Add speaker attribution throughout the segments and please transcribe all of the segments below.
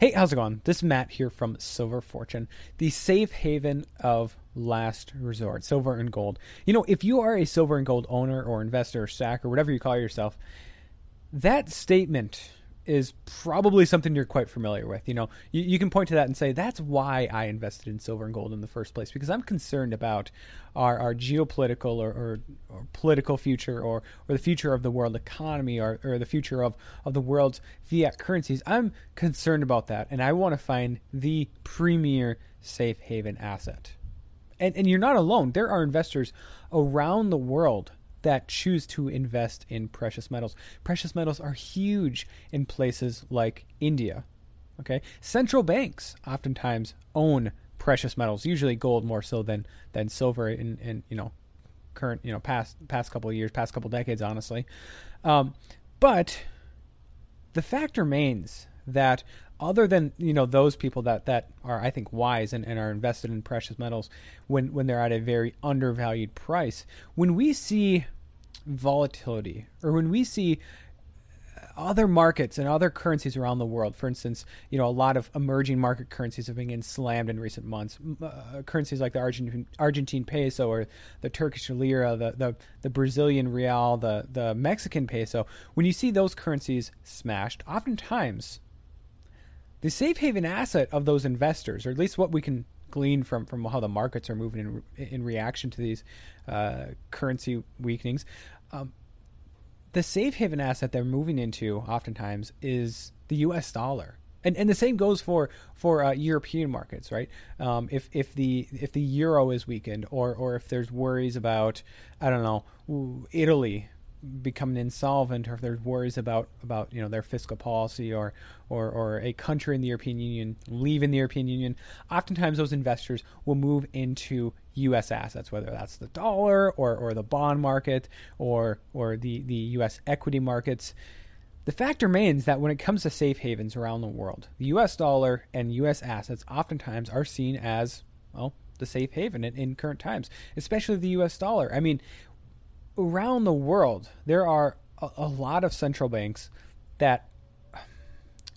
Speaker 1: Hey, how's it going? This is Matt here from Silver Fortune, the safe haven of last resort, silver and gold. You know, if you are a silver and gold owner or investor or stacker, whatever you call yourself, that statement is probably something you're quite familiar with. You know, you, you, can point to that and say, that's why I invested in silver and gold in the first place, because I'm concerned about our, our geopolitical or, or, or political future or, or the future of the world economy or, or the future of, of the world's fiat currencies. I'm concerned about that, and I want to find the premier safe haven asset. And, and you're not alone. There are investors around the world that choose to invest in precious metals. Precious metals are huge in places like India. Okay, central banks oftentimes own precious metals, usually gold more so than than silver in, in you know current you know past past couple of years, past couple decades, honestly. Um, but the fact remains that other than you know those people that that are I think wise and, and are invested in precious metals when when they're at a very undervalued price, when we see volatility or when we see other markets and other currencies around the world. For instance, you know, a lot of emerging market currencies have been slammed in recent months. Uh, currencies like the Argentine, Argentine peso or the Turkish lira, the, the, the Brazilian real, the, the Mexican peso. When you see those currencies smashed, oftentimes the safe haven asset of those investors, or at least what we can glean from from how the markets are moving in in reaction to these uh, currency weakenings. Um, the safe haven asset they're moving into oftentimes is the U.S. dollar. And, and the same goes for for uh, European markets, right? Um, if if the if the euro is weakened, or or if there's worries about I don't know Italy becoming insolvent or if there's worries about about you know their fiscal policy or or or a country in the European Union leaving the European Union oftentimes those investors will move into US assets whether that's the dollar or or the bond market or or the the US equity markets. The fact remains that when it comes to safe havens around the world the US dollar and US assets oftentimes are seen as well the safe haven in, in current times especially the US dollar. I mean around the world, there are a, a lot of central banks that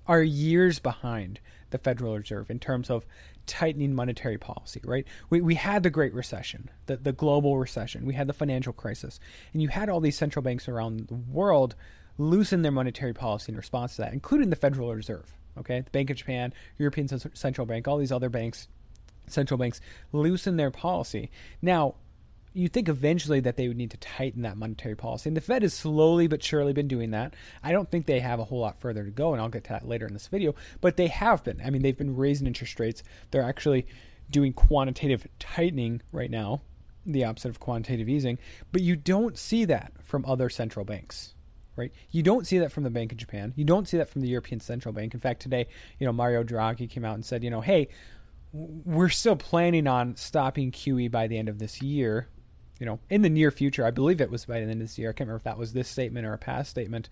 Speaker 1: are years behind the Federal Reserve in terms of tightening monetary policy, right? We, we had the Great Recession, the, the global recession, we had the financial crisis, and you had all these central banks around the world loosen their monetary policy in response to that, including the Federal Reserve, okay? The Bank of Japan, European Central Bank, all these other banks, central banks loosen their policy. Now, you think eventually that they would need to tighten that monetary policy. And the Fed has slowly but surely been doing that. I don't think they have a whole lot further to go, and I'll get to that later in this video, but they have been. I mean, they've been raising interest rates. They're actually doing quantitative tightening right now, the opposite of quantitative easing, but you don't see that from other central banks. Right? You don't see that from the Bank of Japan. You don't see that from the European Central Bank. In fact, today, you know, Mario Draghi came out and said, you know, hey, we're still planning on stopping QE by the end of this year, you know, in the near future. I believe it was by the end of this year. I can't remember if that was this statement or a past statement.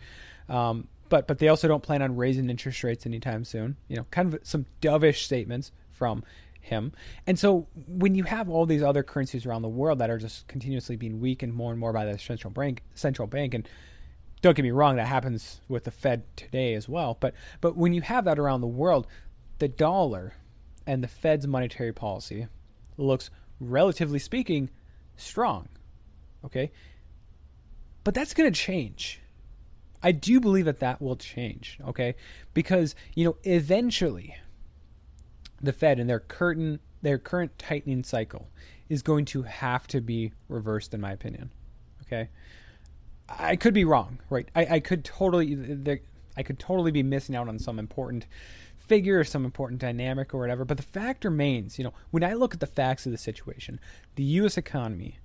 Speaker 1: Um, but but they also don't plan on raising interest rates anytime soon. You know, kind of some dovish statements from him. And so when you have all these other currencies around the world that are just continuously being weakened more and more by the central bank, central bank, and don't get me wrong, that happens with the Fed today as well. But but when you have that around the world, the dollar and the Fed's monetary policy looks, relatively speaking, strong. Okay? But that's going to change. I do believe that that will change, okay? Because, you know, eventually the Fed and their current their current tightening cycle is going to have to be reversed in my opinion. Okay? I could be wrong, right? I, I could totally I could totally be missing out on some important figure or some important dynamic or whatever, but the fact remains, you know, when I look at the facts of the situation, the US economy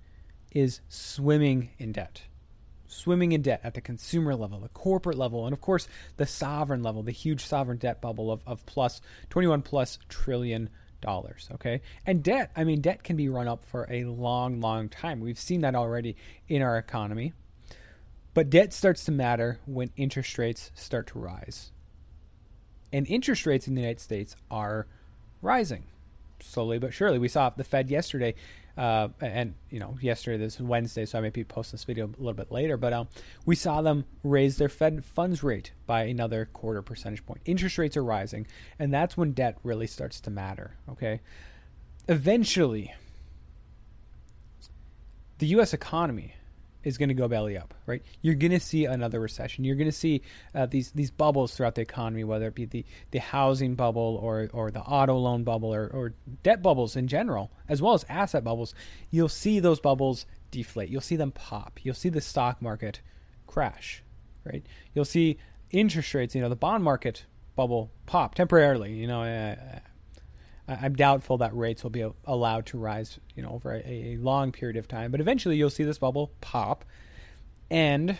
Speaker 1: is swimming in debt. swimming in debt at the consumer level, the corporate level, and of course the sovereign level, the huge sovereign debt bubble of, of plus 21 plus trillion dollars. Okay. And debt, I mean, debt can be run up for a long, long time. We've seen that already in our economy. But debt starts to matter when interest rates start to rise. And interest rates in the United States are rising slowly but surely. We saw the Fed yesterday uh, and you know, yesterday this is Wednesday, so I may be posting this video a little bit later. But um, we saw them raise their Fed funds rate by another quarter percentage point. Interest rates are rising, and that's when debt really starts to matter. Okay, eventually, the U.S. economy is going to go belly up, right? You're going to see another recession. You're going to see uh, these these bubbles throughout the economy, whether it be the, the housing bubble or or the auto loan bubble or, or debt bubbles in general, as well as asset bubbles. You'll see those bubbles deflate. You'll see them pop. You'll see the stock market crash, right? You'll see interest rates, you know, the bond market bubble pop temporarily. You know, uh, I'm doubtful that rates will be allowed to rise, you know, over a, a, long period of time. But eventually, you'll see this bubble pop, and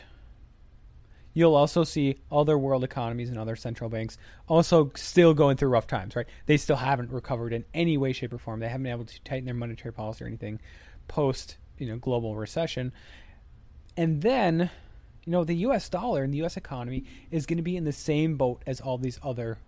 Speaker 1: you'll also see other world economies and other central banks also still going through rough times. Right? They still haven't recovered in any way, shape, or form. They haven't been able to tighten their monetary policy or anything post, you know, global recession. And then, you know, the U.S. dollar and the U.S. economy is going to be in the same boat as all these other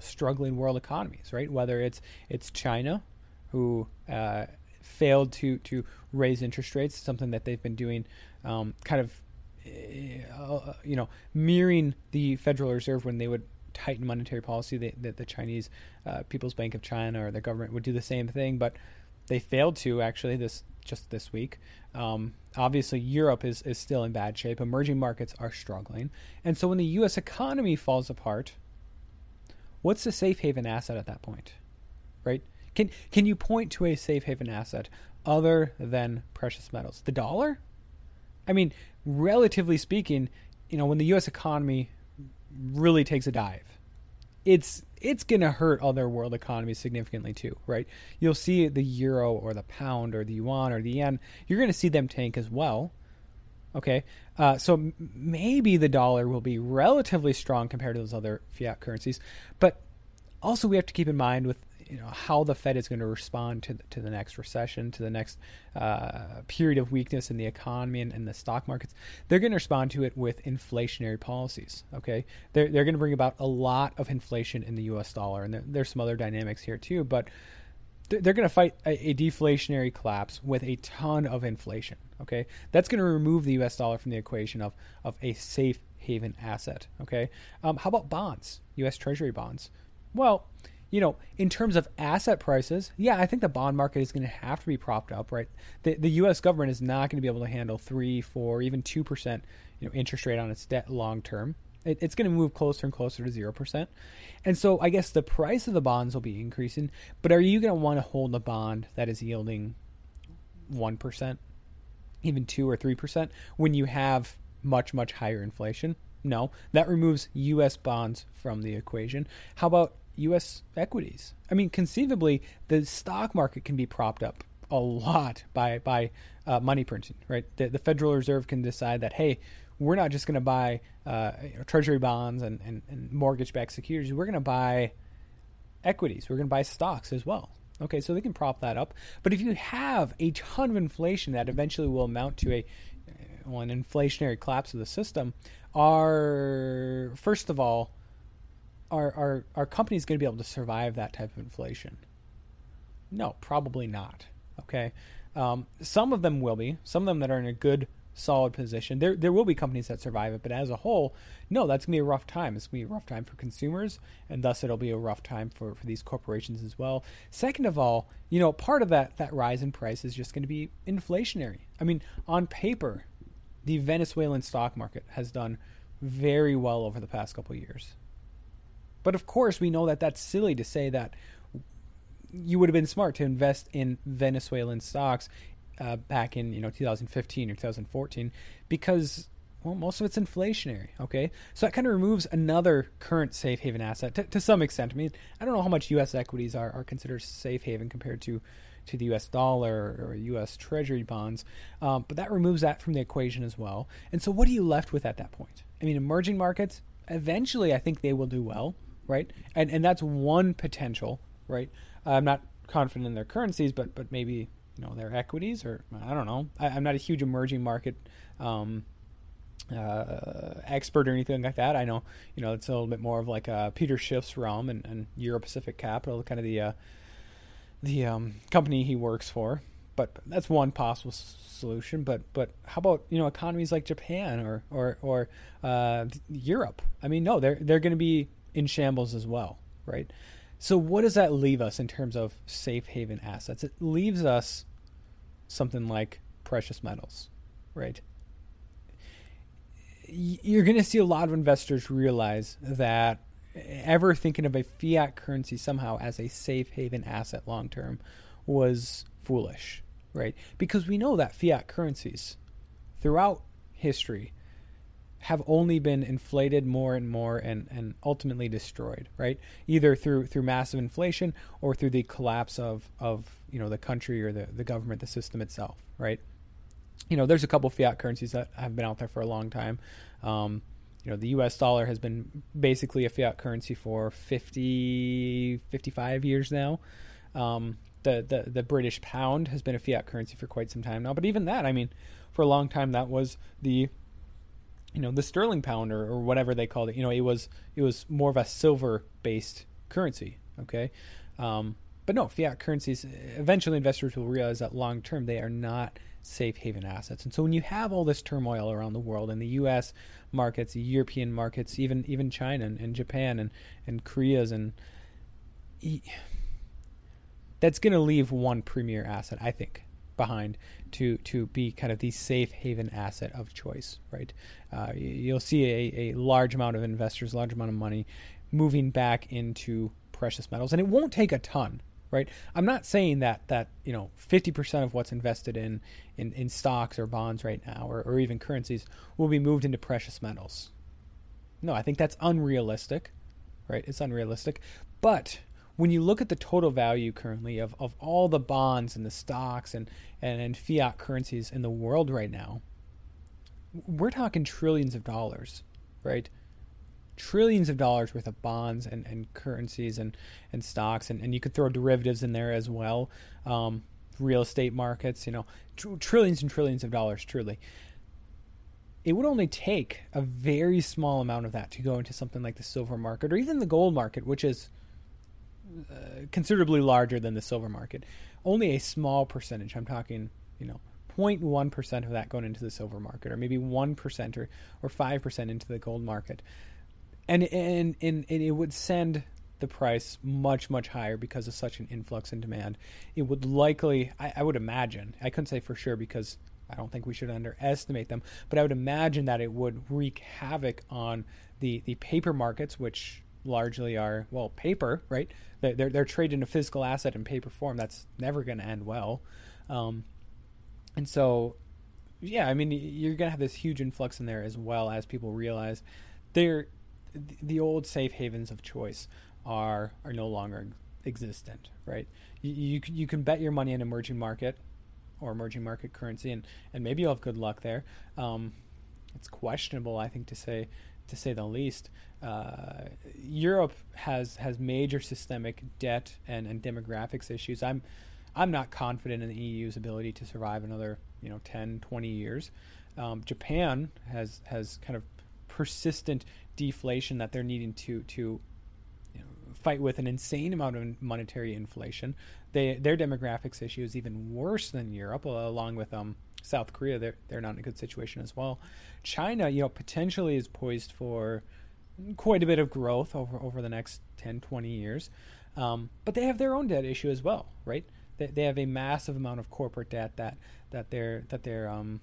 Speaker 1: struggling world economies, right? Whether it's it's China, who uh, failed to to raise interest rates, something that they've been doing, um, kind of, uh, you know, mirroring the Federal Reserve when they would tighten monetary policy. That the, the, Chinese uh, People's Bank of China or the government would do the same thing, but they failed to actually this just this week. Um, obviously, Europe is is still in bad shape. Emerging markets are struggling, and so when the U.S. economy falls apart what's the safe haven asset at that point? Right? Can can you point to a safe haven asset other than precious metals? The dollar? I mean, relatively speaking, you know, when the US economy really takes a dive, it's it's going to hurt other world economies significantly too, right? You'll see the euro or the pound or the yuan or the yen, you're going to see them tank as well. Okay, uh, so maybe the dollar will be relatively strong compared to those other fiat currencies, but also we have to keep in mind with you know how the Fed is going to respond to the, to the next recession, to the next uh, period of weakness in the economy and, and, the stock markets. They're going to respond to it with inflationary policies. Okay, they're they're going to bring about a lot of inflation in the U.S. dollar, and there, there's some other dynamics here too, but they're going to fight a, a, deflationary collapse with a ton of inflation. Okay, that's going to remove the U.S. dollar from the equation of of a safe haven asset. Okay, um, how about bonds, U.S. Treasury bonds? Well, you know, in terms of asset prices, yeah, I think the bond market is going to have to be propped up, right? The the U.S. government is not going to be able to handle three, four, even two percent, you know, interest rate on its debt long term. It, it's going to move closer and closer to 0%. And so I guess the price of the bonds will be increasing, but are you going to want to hold a bond that is yielding 1%, even 2 or 3% when you have much, much higher inflation? No, that removes U.S. bonds from the equation. How about U.S. equities? I mean, conceivably, the stock market can be propped up a lot by by uh, money printing, right? The, the Federal Reserve can decide that, hey, we're not just going to buy uh, treasury bonds and, and, and mortgage-backed securities. We're going to buy equities. We're going to buy stocks as well. Okay, so they can prop that up. But if you have a ton of inflation that eventually will amount to a well, an inflationary collapse of the system, are first of all, are are are companies going to be able to survive that type of inflation? No, probably not. Okay, um, some of them will be. Some of them that are in a good solid position. There there will be companies that survive it, but as a whole, no, that's gonna be a rough time. It's gonna be a rough time for consumers, and thus it'll be a rough time for, for these corporations as well. Second of all, you know, part of that that rise in price is just gonna be inflationary. I mean, on paper, the Venezuelan stock market has done very well over the past couple years. But of course, we know that that's silly to say that you would have been smart to invest in Venezuelan stocks uh, back in you know 2015 or 2014 because well, most of it's inflationary. Okay, so that kind of removes another current safe haven asset to, to some extent. I mean, I don't know how much U.S. equities are, are considered safe haven compared to to the U.S. dollar or U.S. Treasury bonds, um, but that removes that from the equation as well. And so, what are you left with at that point? I mean, emerging markets eventually, I think they will do well, right? And and that's one potential, right? I'm not confident in their currencies, but but maybe you know their equities or I don't know. I, am not a huge emerging market. Um, uh, expert or anything like that. I know, you know, it's a little bit more of like uh, Peter Schiff's realm and, and Euro Pacific Capital, kind of the uh, the um, company he works for. But that's one possible solution. But but how about you know economies like Japan or or or uh, Europe? I mean, no, they're they're going to be in shambles as well, right? So what does that leave us in terms of safe haven assets? It leaves us something like precious metals, right? you're going to see a lot of investors realize that ever thinking of a fiat currency somehow as a safe haven asset long term was foolish, right? Because we know that fiat currencies throughout history have only been inflated more and more and, and ultimately destroyed, right? Either through through massive inflation or through the collapse of, of you know the country or the, the government, the system itself, right? you know, there's a couple fiat currencies that have been out there for a long time. Um, you know, the US dollar has been basically a fiat currency for 50, 55 years now. Um, the, the, the British pound has been a fiat currency for quite some time now. But even that, I mean, for a long time, that was the, you know, the sterling pound or, or whatever they called it. You know, it was, it was more of a silver based currency. Okay. Um, but no, fiat currencies, eventually investors will realize that long term, they are not – safe haven assets. And so when you have all this turmoil around the world in the US markets, European markets, even even China and, and Japan and, and Korea's and that's going to leave one premier asset, I think, behind to to be kind of the safe haven asset of choice, right? Uh, you'll see a, a large amount of investors, large amount of money moving back into precious metals, and it won't take a ton, right? I'm not saying that that you know 50% of what's invested in in, in stocks or bonds right now, or, or even currencies, will be moved into precious metals. No, I think that's unrealistic, right? It's unrealistic. But when you look at the total value currently of, of all the bonds and the stocks and, and, and fiat currencies in the world right now, we're talking trillions of dollars, right? trillions of dollars worth of bonds and, and currencies and, and stocks, and, and you could throw derivatives in there as well. Um, real estate markets, you know, tr- trillions and trillions of dollars, truly. It would only take a very small amount of that to go into something like the silver market or even the gold market, which is uh, considerably larger than the silver market. Only a small percentage, I'm talking, you know, 0.1% of that going into the silver market, or maybe 1% or, or 5% into the gold market and and and, and it would send the price much much higher because of such an influx in demand. It would likely, I, I would imagine, I couldn't say for sure because I don't think we should underestimate them, but I would imagine that it would wreak havoc on the the paper markets, which largely are well paper, right? They're they're, traded a physical asset in paper form. That's never going to end well, um, and so yeah, I mean you're going to have this huge influx in there as well as people realize they're the old safe havens of choice are are no longer existent, right? You, you, you can bet your money in emerging market or emerging market currency, and, and maybe you'll have good luck there. Um, it's questionable, I think, to say to say the least. Uh, Europe has has major systemic debt and, and demographics issues. I'm I'm not confident in the EU's ability to survive another you know 10, 20 years. Um, Japan has has kind of persistent deflation that they're needing to to fight with an insane amount of monetary inflation. They, their demographics issue is even worse than Europe, along with um, South Korea. They're they're not in a good situation as well. China, you know, potentially is poised for quite a bit of growth over over the next 10, 20 years. Um, but they have their own debt issue as well, right? They, they have a massive amount of corporate debt that that they're that they're um,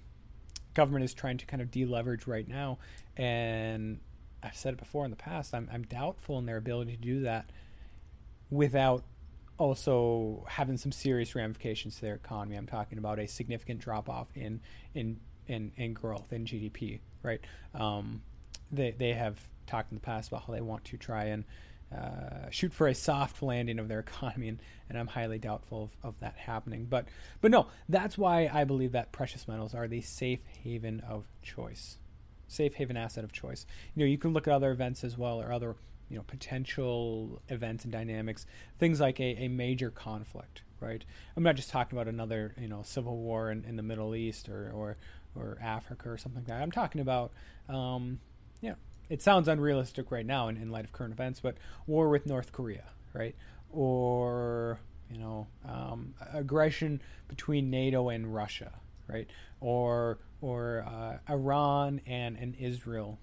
Speaker 1: government is trying to kind of deleverage right now, and I've said it before in the past. I'm I'm doubtful in their ability to do that without also having some serious ramifications to their economy. I'm talking about a significant drop off in in in, in growth in GDP, right? Um, they they have talked in the past about how they want to try and uh, shoot for a soft landing of their economy, and, and I'm highly doubtful of, of that happening. But but no, that's why I believe that precious metals are the safe haven of choice, safe haven asset of choice. You know, you can look at other events as well, or other you know potential events and dynamics, things like a, a major conflict. Right, I'm not just talking about another you know civil war in, in the Middle East or, or or Africa or something like that. I'm talking about um, yeah, it sounds unrealistic right now in, in light of current events, but war with North Korea, right? Or you know, um, aggression between NATO and Russia, right? Or or uh, Iran and, and Israel,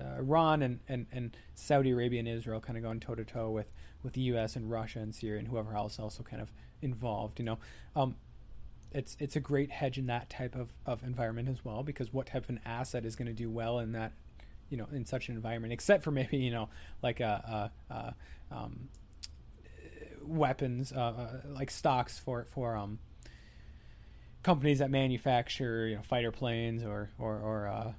Speaker 1: uh, Iran and, and, and Saudi Arabia and Israel kind of going toe to toe with with the U.S. and Russia and Syria and whoever else also kind of involved. You know, um, it's it's a great hedge in that type of, of environment as well because what type of an asset is going to do well in that you know in such an environment except for maybe you know like a, a, a um, weapons uh, uh, like stocks for for um, companies that manufacture you know fighter planes or or, or uh,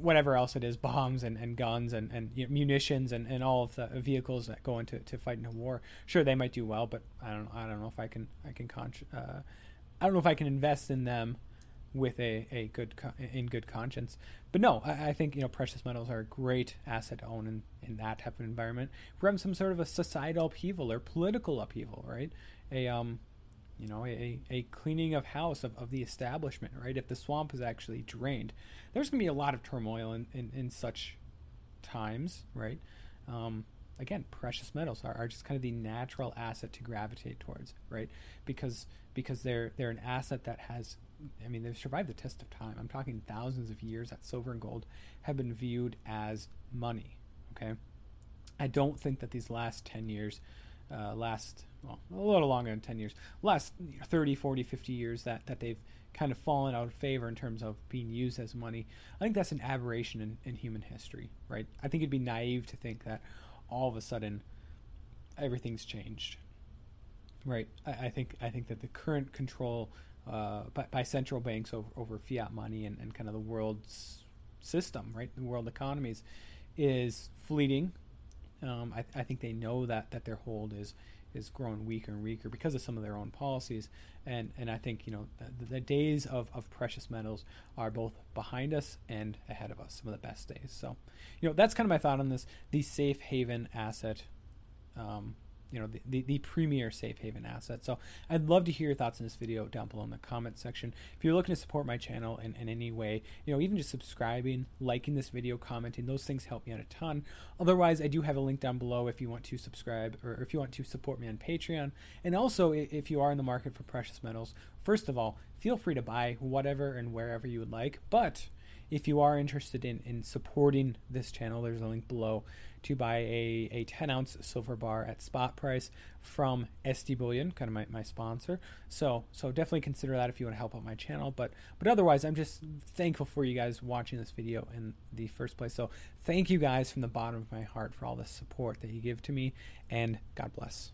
Speaker 1: whatever else it is bombs and, and guns and, and you know, munitions and, and all of the vehicles that go into to fight in a war sure they might do well but I don't I don't know if I can I can con- uh, I don't know if I can invest in them with a, a good in good conscience. But no, I, I, think you know precious metals are a great asset to own in, in that type of environment. If we're having some sort of a societal upheaval or political upheaval, right? A um, you know, a, a cleaning of house of, of the establishment, right? If the swamp is actually drained, there's going to be a lot of turmoil in, in, in such times, right? Um, again, precious metals are, are just kind of the natural asset to gravitate towards, right? Because because they're they're an asset that has I mean, they've survived the test of time. I'm talking thousands of years that silver and gold have been viewed as money. Okay, I don't think that these last 10 years, uh, last well, a little longer than 10 years, last 30, 40, 50 years that that they've kind of fallen out of favor in terms of being used as money. I think that's an aberration in, in human history, right? I think it'd be naive to think that all of a sudden everything's changed, right? I, I think I think that the current control uh, by, by, central banks over, over fiat money and, and, kind of the world's system, right? The world economies is fleeting. Um, I, I, think they know that that their hold is is growing weaker and weaker because of some of their own policies, and and I think you know the, the days of, of precious metals are both behind us and ahead of us. Some of the best days. So, you know, that's kind of my thought on this. The safe haven asset. Um, you know the, the, the, premier safe haven asset. So i'd love to hear your thoughts in this video down below in the comment section. If you're looking to support my channel in, in any way you know even just subscribing liking this video commenting those things help me out a ton. Otherwise i do have a link down below if you want to subscribe or if you want to support me on patreon. And also if you are in the market for precious metals first of all feel free to buy whatever and wherever you would like. But if you are interested in, in supporting this channel, there's a link below to buy a, a 10 ounce silver bar at spot price from SD Bullion, kind of my, my sponsor. So so definitely consider that if you want to help out my channel. But but otherwise, I'm just thankful for you guys watching this video in the first place. So thank you guys from the bottom of my heart for all the support that you give to me, and God bless.